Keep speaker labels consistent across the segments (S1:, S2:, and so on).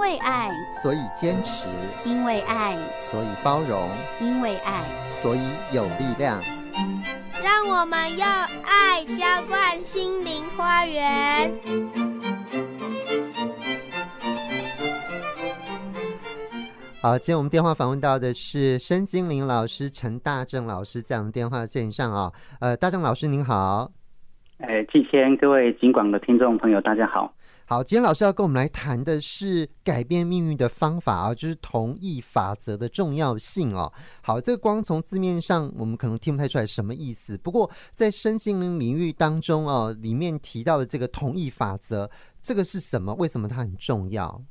S1: 为爱，
S2: 所以坚持；
S1: 因为爱，
S2: 所以包容；
S1: 因为爱，
S2: 所以有力量。
S3: 让我们用爱浇灌心灵花园。
S2: 好，今天我们电话访问到的是身心灵老师陈大正老师，在我们电话线上啊。呃，大正老师您好。
S4: 哎，季谦，各位警广的听众朋友，大家好。
S2: 好，今天老师要跟我们来谈的是改变命运的方法啊，就是同意法则的重要性哦。好，这个光从字面上我们可能听不太出来什么意思，不过在身心灵领域当中哦，里面提到的这个同意法则，这个是什么？为什么它很重要？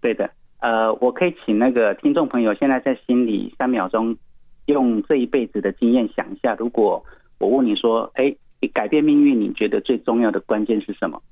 S4: 对的，呃，我可以请那个听众朋友现在在心里三秒钟，用这一辈子的经验想一下，如果我问你说，哎，改变命运，你觉得最重要的关键是什么？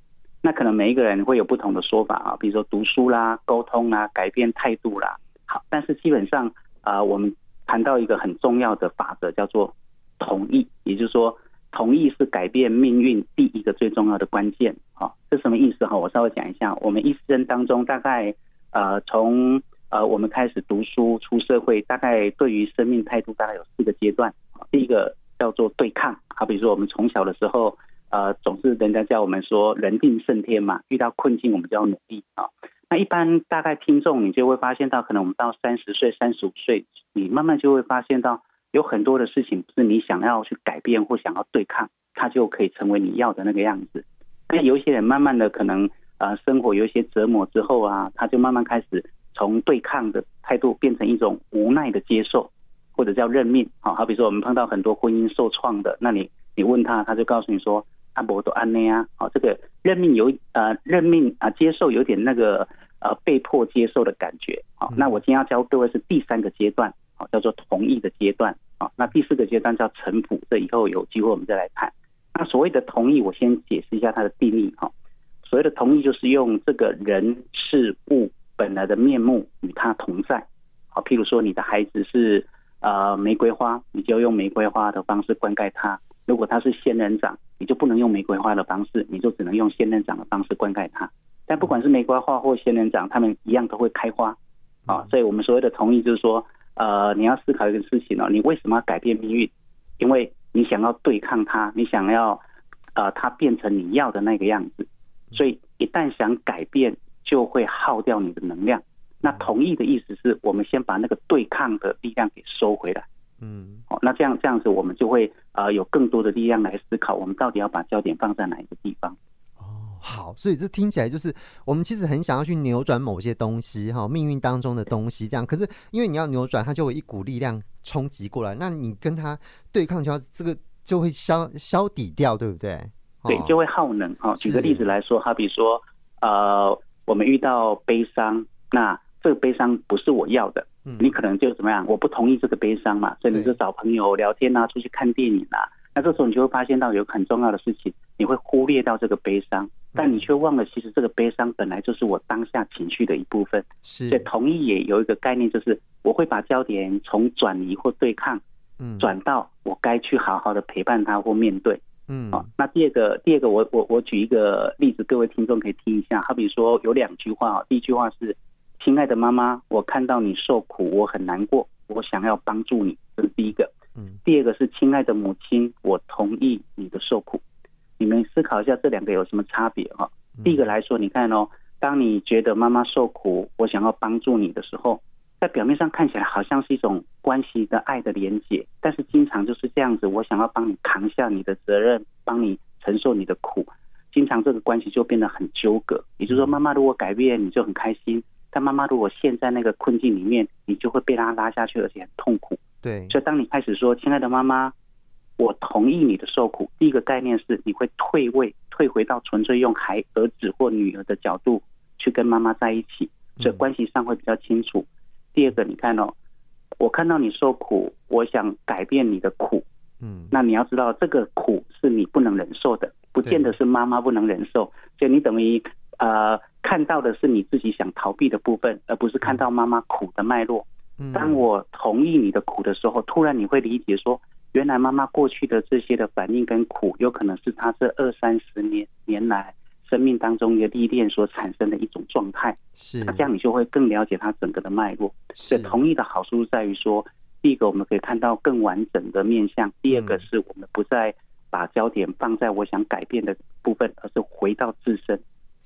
S4: 那可能每一个人会有不同的说法啊，比如说读书啦、沟通啦、改变态度啦。好，但是基本上啊、我们谈到一个很重要的法则，叫做同意，也就是说，同意是改变命运第一个最重要的关键。啊，这什么意思哈？我稍微讲一下，我们一生当中大概呃从呃我们开始读书出社会，大概对于生命态度大概有四个阶段。第一个叫做对抗，好，比如说我们从小的时候。呃，总是人家叫我们说“人定胜天”嘛，遇到困境我们就要努力啊。那一般大概听众你就会发现到，可能我们到三十岁、三十五岁，你慢慢就会发现到，有很多的事情不是你想要去改变或想要对抗，它就可以成为你要的那个样子。那有一些人慢慢的可能呃生活有一些折磨之后啊，他就慢慢开始从对抗的态度变成一种无奈的接受，或者叫认命。好，好比说我们碰到很多婚姻受创的，那你你问他，他就告诉你说。阿伯都安内啊，好，这个任命有呃任命啊，接受有点那个呃被迫接受的感觉，好，那我今天要教各位是第三个阶段，好，叫做同意的阶段，好，那第四个阶段叫臣服，这以后有机会我们再来谈。那所谓的同意，我先解释一下它的定义哈。所谓的同意，就是用这个人事物本来的面目与他同在，好，譬如说你的孩子是呃玫瑰花，你就用玫瑰花的方式灌溉它。如果它是仙人掌，你就不能用玫瑰花的方式，你就只能用仙人掌的方式灌溉它。但不管是玫瑰花或仙人掌，它们一样都会开花啊。所以我们所谓的同意，就是说，呃，你要思考一个事情哦，你为什么要改变命运？因为你想要对抗它，你想要呃它变成你要的那个样子。所以一旦想改变，就会耗掉你的能量。那同意的意思是我们先把那个对抗的力量给收回来。嗯，好，那这样这样子，我们就会呃有更多的力量来思考，我们到底要把焦点放在哪一个地方？
S2: 哦，好，所以这听起来就是我们其实很想要去扭转某些东西哈，命运当中的东西这样。可是因为你要扭转，它就有一股力量冲击过来，那你跟它对抗就要这个就会消消底掉，对不对？
S4: 对，就会耗能哈。举个例子来说，好比说呃，我们遇到悲伤，那这个悲伤不是我要的。你可能就怎么样？我不同意这个悲伤嘛，所以你就找朋友聊天啊，出去看电影啊。那这时候你就会发现到有很重要的事情，你会忽略到这个悲伤，但你却忘了，其实这个悲伤本来就是我当下情绪的一部分。是，所以同意也有一个概念，就是我会把焦点从转移或对抗，嗯，转到我该去好好的陪伴他或面对。嗯，好。那第二个，第二个，我我我举一个例子，各位听众可以听一下。好比说有两句话啊，第一句话是。亲爱的妈妈，我看到你受苦，我很难过，我想要帮助你，这是第一个。嗯，第二个是亲爱的母亲，我同意你的受苦。你们思考一下这两个有什么差别哈？第一个来说，你看哦，当你觉得妈妈受苦，我想要帮助你的时候，在表面上看起来好像是一种关系的爱的连结，但是经常就是这样子，我想要帮你扛下你的责任，帮你承受你的苦，经常这个关系就变得很纠葛。也就是说，妈妈如果改变，你就很开心。但妈妈如果陷在那个困境里面，你就会被他拉下去，而且很痛苦。对，所以当你开始说“亲爱的妈妈，我同意你的受苦”，第一个概念是你会退位，退回到纯粹用孩儿子或女儿的角度去跟妈妈在一起，所以关系上会比较清楚。嗯。第二个，你看哦，我看到你受苦，我想改变你的苦。嗯，那你要知道，这个苦是你不能忍受的，不见得是妈妈不能忍受，所以你等于呃。看到的是你自己想逃避的部分，而不是看到妈妈苦的脉络。当我同意你的苦的时候，突然你会理解说，原来妈妈过去的这些的反应跟苦，有可能是她这二三十年年来生命当中一个历练所产生的一种状态。
S2: 是，
S4: 那这样你就会更了解她整个的脉络。所以同意的好处在于说，第一个我们可以看到更完整的面相，第二个是我们不再把焦点放在我想改变的部分，而是回到自身。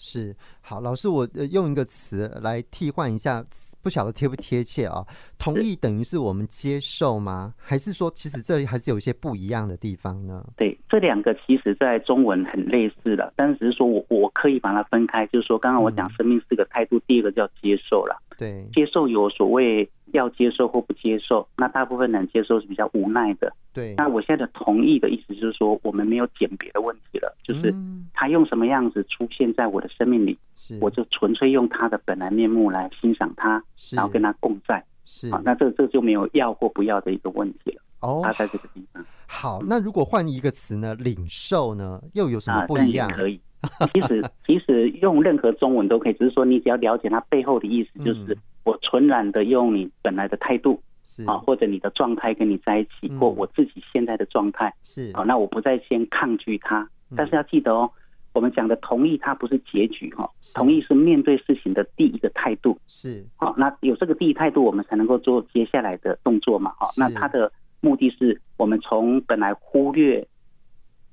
S2: 是，好，老师，我用一个词来替换一下，不晓得贴不贴切啊？同意等于是我们接受吗？还是说其实这里还是有一些不一样的地方呢？
S4: 对，这两个其实在中文很类似的，但只是说我我可以把它分开，就是说刚刚我讲生命是个态度，嗯、第一个叫接受了。
S2: 对，
S4: 接受有所谓要接受或不接受，那大部分人接受是比较无奈的。
S2: 对，
S4: 那我现在的同意的意思就是说，我们没有鉴别的问题了，就是他用什么样子出现在我的生命里，
S2: 是
S4: 我就纯粹用他的本来面目来欣赏他，然后跟他共在。
S2: 是
S4: 啊，那这这就没有要或不要的一个问题了。
S2: 哦，
S4: 他在这个地方。
S2: 好，那如果换一个词呢？领受呢？又有什么不一样？
S4: 啊、可以。其实，其实用任何中文都可以，只是说你只要了解它背后的意思，就是我纯然的用你本来的态度，
S2: 是。
S4: 啊，或者你的状态跟你在一起，或我自己现在的状态，
S2: 是。
S4: 啊，那我不再先抗拒它，但是要记得哦，我们讲的同意它不是结局哈，同意是面对事情的第一个态度，
S2: 是。
S4: 好，那有这个第一态度，我们才能够做接下来的动作嘛，哈，那它的目的是我们从本来忽略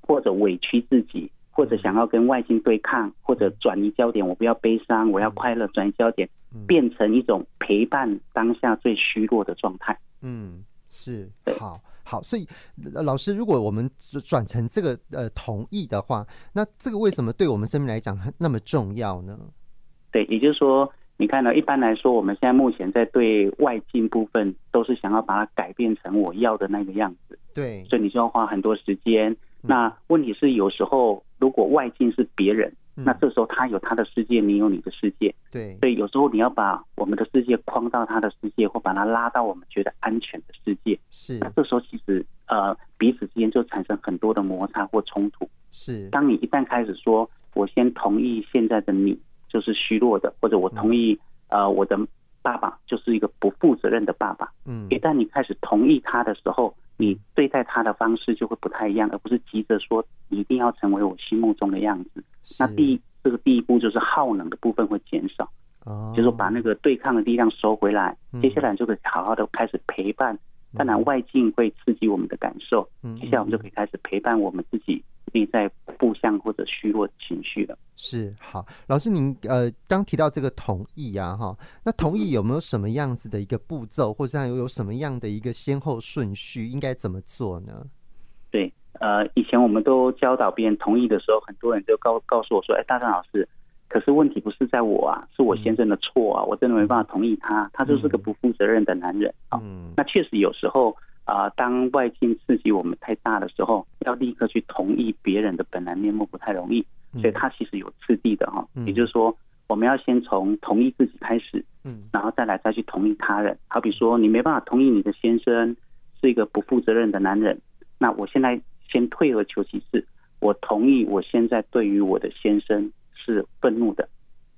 S4: 或者委屈自己。或者想要跟外境对抗，或者转移焦点，我不要悲伤，我要快乐，转移焦点，变成一种陪伴当下最虚弱的状态。
S2: 嗯，是，好，好，所以老师，如果我们转成这个呃同意的话，那这个为什么对我们生命来讲那么重要呢？
S4: 对，也就是说，你看到，一般来说，我们现在目前在对外境部分，都是想要把它改变成我要的那个样子。
S2: 对，
S4: 所以你就要花很多时间。那问题是，有时候如果外境是别人，那这时候他有他的世界，你有你的世界。
S2: 对，
S4: 所以有时候你要把我们的世界框到他的世界，或把他拉到我们觉得安全的世界。
S2: 是，
S4: 那这时候其实呃彼此之间就产生很多的摩擦或冲突。
S2: 是，
S4: 当你一旦开始说，我先同意现在的你就是虚弱的，或者我同意呃我的爸爸就是一个不负责任的爸爸。
S2: 嗯，
S4: 一旦你开始同意他的时候。你对待他的方式就会不太一样，而不是急着说一定要成为我心目中的样子。那第一，这个第一步就是耗能的部分会减少，哦，就是把那个对抗的力量收回来。接下来就可以好好的开始陪伴。当然外境会刺激我们的感受，接下来我们就可以开始陪伴我们自己。内在负向或者虚弱情绪了。
S2: 是，好，老师您呃刚提到这个同意啊哈，那同意有没有什么样子的一个步骤，或者有有什么样的一个先后顺序，应该怎么做呢？
S4: 对，呃，以前我们都教导别人同意的时候，很多人都告告诉我说：“哎，大张老师，可是问题不是在我啊，是我先生的错啊，我真的没办法同意他，他就是个不负责任的男人啊。”嗯，那确实有时候。啊、呃，当外境刺激我们太大的时候，要立刻去同意别人的本来面目不太容易，所以它其实有次第的哈。也就是说，我们要先从同意自己开始，嗯，然后再来再去同意他人。好比说，你没办法同意你的先生是一个不负责任的男人，那我现在先退而求其次，我同意我现在对于我的先生是愤怒的，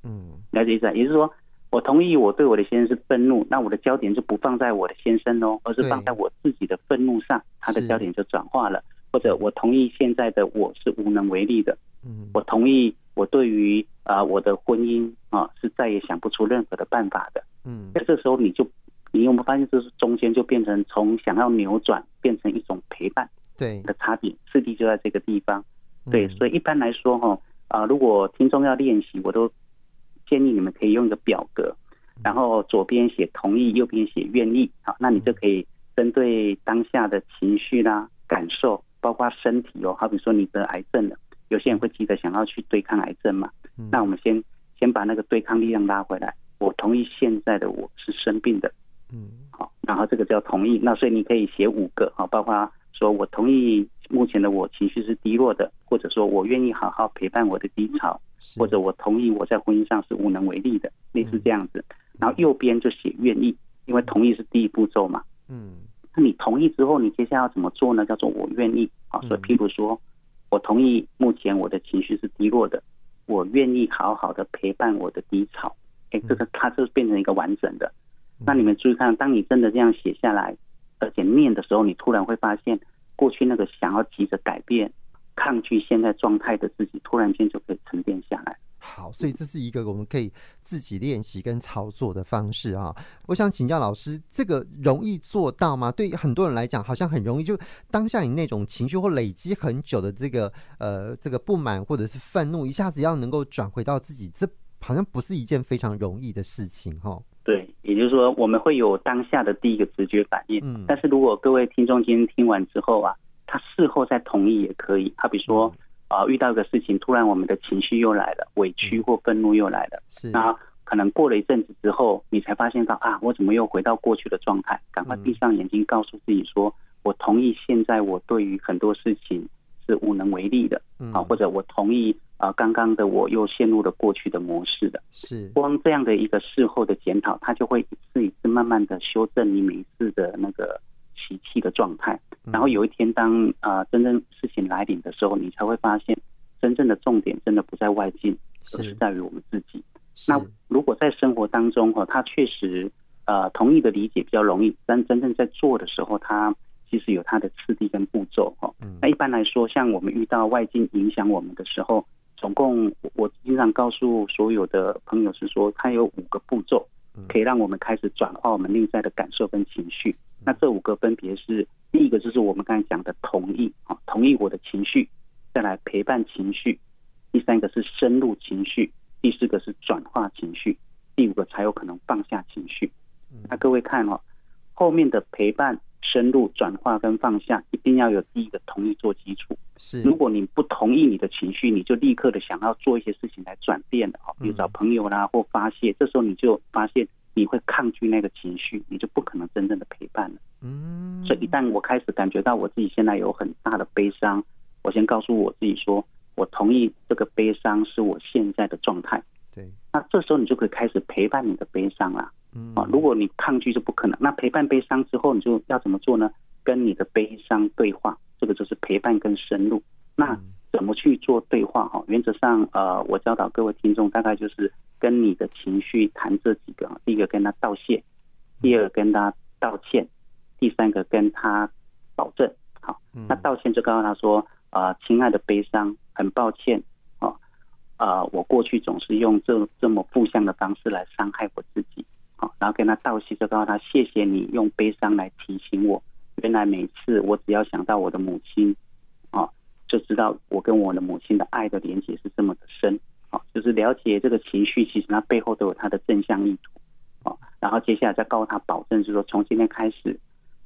S4: 嗯，了解意思？也就是说。我同意，我对我的先生是愤怒，那我的焦点就不放在我的先生哦，而是放在我自己的愤怒上，他的焦点就转化了。或者我同意现在的我是无能为力的，嗯，我同意我对于啊、呃、我的婚姻啊是再也想不出任何的办法的，嗯，那这时候你就你有没有发现，就是中间就变成从想要扭转变成一种陪伴，对。的差别，次第就在这个地方，对，所以一般来说哈啊、呃，如果听众要练习，我都。建议你们可以用一个表格，然后左边写同意，右边写愿意。好，那你就可以针对当下的情绪啦、感受，包括身体哦。好比说你得癌症了，有些人会急着想要去对抗癌症嘛。那我们先先把那个对抗力量拉回来。我同意现在的我是生病的，嗯，好，然后这个叫同意。那所以你可以写五个啊，包括说我同意目前的我情绪是低落的，或者说我愿意好好陪伴我的低潮。或者我同意我在婚姻上是无能为力的，类似这样子。然后右边就写愿意，因为同意是第一步骤嘛。嗯，那你同意之后，你接下来要怎么做呢？叫做我愿意啊。所以譬如说，我同意目前我的情绪是低落的，我愿意好好的陪伴我的低潮。哎，这个它就变成一个完整的。那你们注意看，当你真的这样写下来，而且念的时候，你突然会发现，过去那个想要急着改变。抗拒现在状态的自己，突然间就可以沉淀下来。
S2: 好，所以这是一个我们可以自己练习跟操作的方式啊。我想请教老师，这个容易做到吗？对很多人来讲，好像很容易，就当下你那种情绪或累积很久的这个呃这个不满或者是愤怒，一下子要能够转回到自己，这好像不是一件非常容易的事情哈。
S4: 对，也就是说，我们会有当下的第一个直觉反应，嗯，但是如果各位听众今天听完之后啊。他事后再同意也可以，他比说啊、呃，遇到一个事情，突然我们的情绪又来了，委屈或愤怒又来了，是。那可能过了一阵子之后，你才发现到啊，我怎么又回到过去的状态？赶快闭上眼睛，告诉自己说，我同意现在我对于很多事情是无能为力的，啊，或者我同意啊，刚刚的我又陷入了过去的模式的，是光这样的一个事后的检讨，它就会一次一次慢慢的修正你每一次的那个。习气的状态，然后有一天当啊、呃、真正事情来临的时候，你才会发现，真正的重点真的不在外境，而是在于我们自己。那如果在生活当中哈，他确实呃同意的理解比较容易，但真正在做的时候，他其实有他的次第跟步骤哈。那一般来说，像我们遇到外境影响我们的时候，总共我经常告诉所有的朋友是说，它有五个步骤。可以让我们开始转化我们内在的感受跟情绪。那这五个分别是：第一个就是我们刚才讲的同意啊，同意我的情绪；再来陪伴情绪；第三个是深入情绪；第四个是转化情绪；第五个才有可能放下情绪。那各位看哦，后面的陪伴。深入转化跟放下，一定要有第一个同意做基础。是，如果你不同意你的情绪，你就立刻的想要做一些事情来转变的哈，比如找朋友啦或发泄，这时候你就发现你会抗拒那个情绪，你就不可能真正的陪伴了。嗯，所以一旦我开始感觉到我自己现在有很大的悲伤，我先告诉我自己说，我同意这个悲伤是我现在的状态。对，那这时候你就可以开始陪伴你的悲伤啦。嗯，啊，如果你抗拒是不可能。那陪伴悲伤之后，你就要怎么做呢？跟你的悲伤对话，这个就是陪伴跟深入。那怎么去做对话？哈，原则上，呃，我教导各位听众，大概就是跟你的情绪谈这几个：第一个跟他道谢，第二个跟他道歉，第三个跟他保证。好，那道歉就告诉他说：啊、呃，亲爱的悲伤，很抱歉，啊，啊，我过去总是用这这么负向的方式来伤害我自己。然后跟他道谢，就告诉他谢谢你用悲伤来提醒我，原来每次我只要想到我的母亲，啊，就知道我跟我的母亲的爱的连接是这么的深，啊，就是了解这个情绪，其实它背后都有它的正向意图，啊，然后接下来再告诉他保证，就是说从今天开始，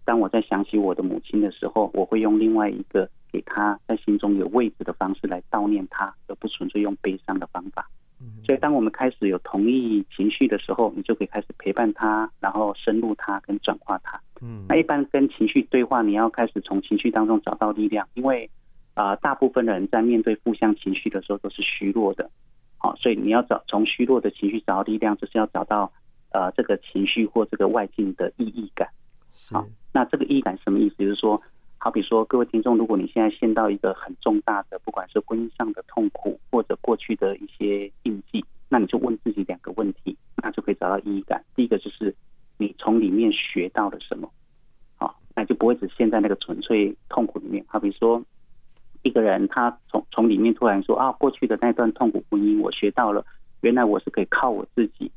S4: 当我在想起我的母亲的时候，我会用另外一个给他在心中有位置的方式来悼念他，而不纯粹用悲伤的方法。所以，当我们开始有同意情绪的时候，你就可以开始陪伴他，然后深入他跟转化他。嗯，那一般跟情绪对话，你要开始从情绪当中找到力量，因为啊、呃，大部分的人在面对负向情绪的时候都是虚弱的。好，所以你要找从虚弱的情绪找到力量，就是要找到呃这个情绪或这个外境的意义感。好，那这个意义感什么意思？就是说。好比说，各位听众，如果你现在陷到一个很重大的，不管是婚姻上的痛苦，或者过去的一些印记，那你就问自己两个问题，那就可以找到意义感。第一个就是你从里面学到了什么，好，那就不会只陷在那个纯粹痛苦里面。好比说，一个人他从从里面突然说啊，过去的那段痛苦婚姻，我学到了，原来我是可以靠我自己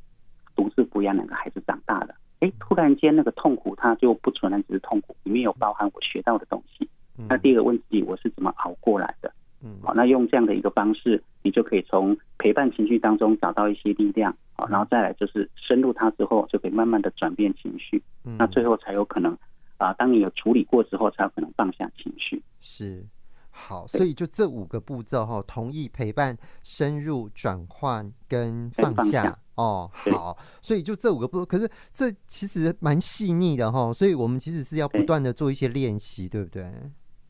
S4: 独自抚养两个孩子长大的。哎，突然间那个痛苦，它就不纯然只是痛苦，里面有包含我学到的东西。那第一个问题，我是怎么熬过来的？嗯，好，那用这样的一个方式，你就可以从陪伴情绪当中找到一些力量。好，然后再来就是深入它之后，就可以慢慢的转变情绪。那最后才有可能啊，当你有处理过之后，才有可能放下情绪。
S2: 是。好，所以就这五个步骤哈，同意、陪伴、深入、转换跟放下哦。好，所以就这五个步骤，可是这其实蛮细腻的哈，所以我们其实是要不断的做一些练习，对不对？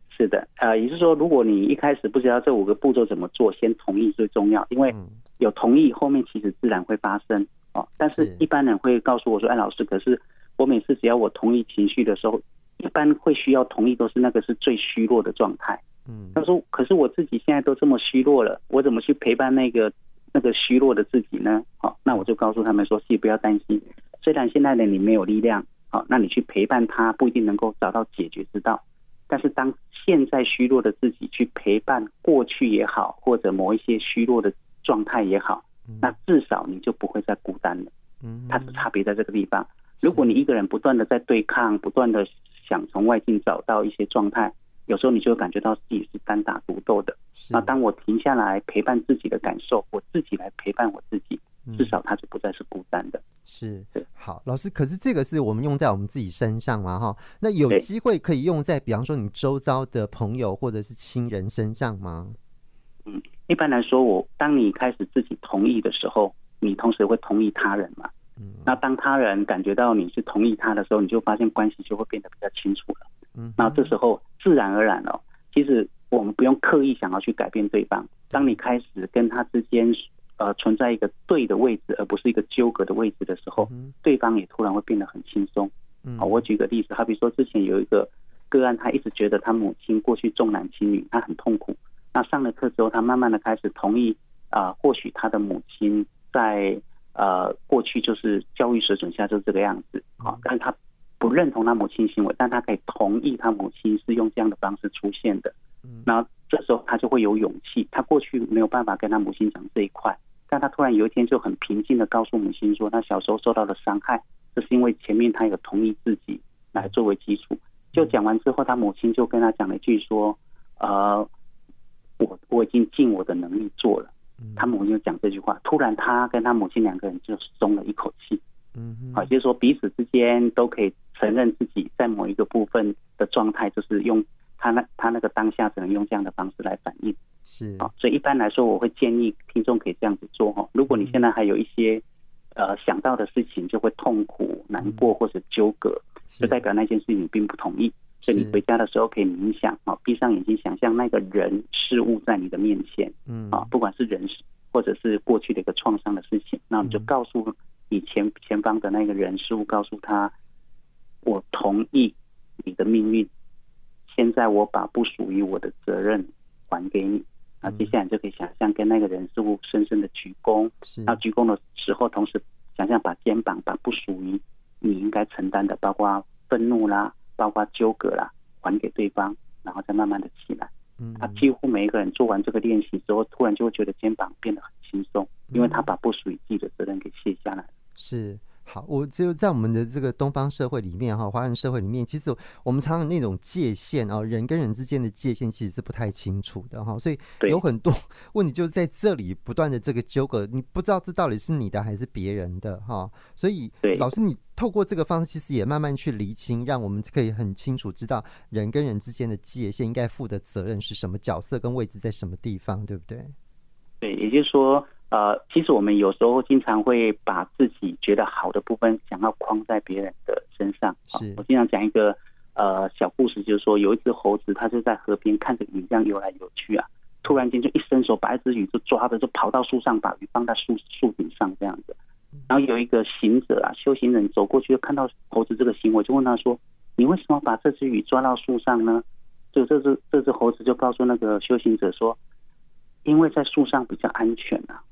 S4: 是的，呃，也就是说，如果你一开始不知道这五个步骤怎么做，先同意最重要，因为有同意，后面其实自然会发生哦。但是一般人会告诉我说：“哎，老师，可是我每次只要我同意情绪的时候，一般会需要同意，都是那个是最虚弱的状态。”嗯，他说：“可是我自己现在都这么虚弱了，我怎么去陪伴那个那个虚弱的自己呢？”好，那我就告诉他们说：“是不要担心，虽然现在的你没有力量，好，那你去陪伴他不一定能够找到解决之道，但是当现在虚弱的自己去陪伴过去也好，或者某一些虚弱的状态也好，那至少你就不会再孤单了。嗯，它是差别在这个地方。如果你一个人不断的在对抗，不断的想从外境找到一些状态，有时候你就会感觉到自己是单打独斗的。那当我停下来陪伴自己的感受，我自己来陪伴我自己，至少他就不再是孤单的。
S2: 是，好，老师，可是这个是我们用在我们自己身上嘛？哈，那有机会可以用在比方说你周遭的朋友或者是亲人身上吗？
S4: 嗯，一般来说，我当你开始自己同意的时候，你同时会同意他人嘛？嗯，那当他人感觉到你是同意他的时候，你就发现关系就会变得比较清楚了。嗯，那这时候自然而然哦，其实我们不用刻意想要去改变对方。当你开始跟他之间呃存在一个对的位置，而不是一个纠葛的位置的时候，对方也突然会变得很轻松。嗯，我举个例子，好比说之前有一个个案，他一直觉得他母亲过去重男轻女，他很痛苦。那上了课之后，他慢慢的开始同意啊，或许他的母亲在。呃，过去就是教育水准下就是这个样子啊，但是他不认同他母亲行为，但他可以同意他母亲是用这样的方式出现的。嗯，然后这时候他就会有勇气，他过去没有办法跟他母亲讲这一块，但他突然有一天就很平静的告诉母亲说，他小时候受到的伤害，这是因为前面他有同意自己来作为基础。就讲完之后，他母亲就跟他讲了一句说，呃，我我已经尽我的能力做了。他母亲就讲这句话，突然他跟他母亲两个人就松了一口气。嗯，好，就是说彼此之间都可以承认自己在某一个部分的状态，就是用他那他那个当下只能用这样的方式来反应。是啊，所以一般来说，我会建议听众可以这样子做哈。如果你现在还有一些呃想到的事情就会痛苦、难过或者纠葛，就代表那件事情你并不同意。所以你回家的时候可以冥想啊，闭上眼睛，想象那个人事物在你的面前，嗯啊，不管是人或者是过去的一个创伤的事情，那你就告诉你前前方的那个人事物，告诉他，我同意你的命运，现在我把不属于我的责任还给你，那接下来就可以想象跟那个人事物深深的鞠躬，那鞠躬的时候，同时想象把肩膀把不属于你应该承担的，包括愤怒啦。包括纠葛啦，还给对方，然后再慢慢的起来。嗯，他几乎每一个人做完这个练习之后，突然就会觉得肩膀变得很轻松，因为他把不属于自己的责任给卸下来。是。好，我就在我们的这个东方社会里面哈，华人社会里面，其实我们常常那种界限啊，人跟人之间的界限其实是不太清楚的哈，所以有很多问题就是在这里不断的这个纠葛，你不知道这到底是你的还是别人的哈，所以老师你透过这个方式，其实也慢慢去厘清，让我们可以很清楚知道人跟人之间的界限应该负的责任是什么，角色跟位置在什么地方，对不对？对，也就是说。呃，其实我们有时候经常会把自己觉得好的部分，想要框在别人的身上。是我经常讲一个呃小故事，就是说有一只猴子，它就在河边看着鱼这样游来游去啊，突然间就一伸手把一只鱼就抓着，就跑到树上，把鱼放在树树顶上这样子。然后有一个行者啊，修行人走过去，就看到猴子这个行为，就问他说：“你为什么把这只鱼抓到树上呢？”就这只这只猴子就告诉那个修行者说：“因为在树上比较安全啊。”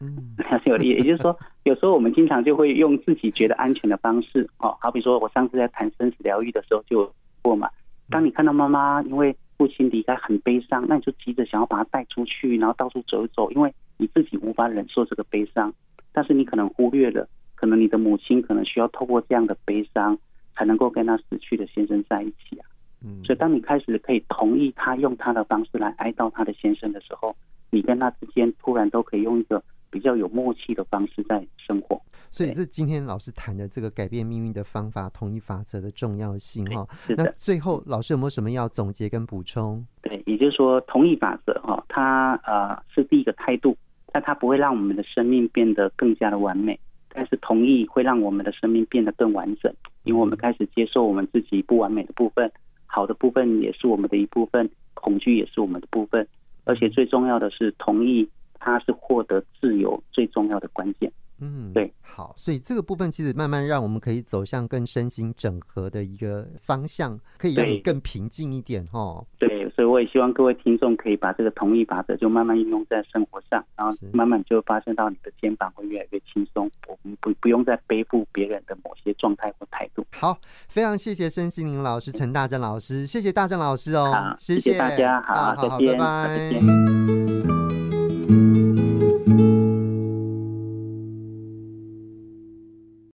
S4: 嗯，还 是有理，也就是说，有时候我们经常就会用自己觉得安全的方式，哦，好比说我上次在谈生死疗愈的时候就有过嘛。当你看到妈妈因为父亲离开很悲伤，那你就急着想要把她带出去，然后到处走一走，因为你自己无法忍受这个悲伤，但是你可能忽略了，可能你的母亲可能需要透过这样的悲伤，才能够跟她死去的先生在一起啊。嗯，所以当你开始可以同意他用他的方式来哀悼他的先生的时候，你跟他之间突然都可以用一个。比较有默契的方式在生活，
S2: 所以这今天老师谈的这个改变命运的方法，同意法则的重要性哈。那最后老师有没有什么要总结跟补充？
S4: 对，也就是说，同意法则哈，它呃是第一个态度，但它不会让我们的生命变得更加的完美，但是同意会让我们的生命变得更完整，因为我们开始接受我们自己不完美的部分，好的部分也是我们的一部分，恐惧也是我们的部分，而且最重要的是同意。它是获得自由最重要的关键。嗯，对。
S2: 好，所以这个部分其实慢慢让我们可以走向更身心整合的一个方向，可以让你更平静一点哈。
S4: 对，所以我也希望各位听众可以把这个同意法则就慢慢运用在生活上，然后慢慢就发现到你的肩膀会越来越轻松，我们不不用再背负别人的某些状态或态度。
S2: 好，非常谢谢身心灵老师陈大正老师，谢谢大正老师哦，
S4: 好，谢谢，大家，好，好，好，好，拜拜。拜拜。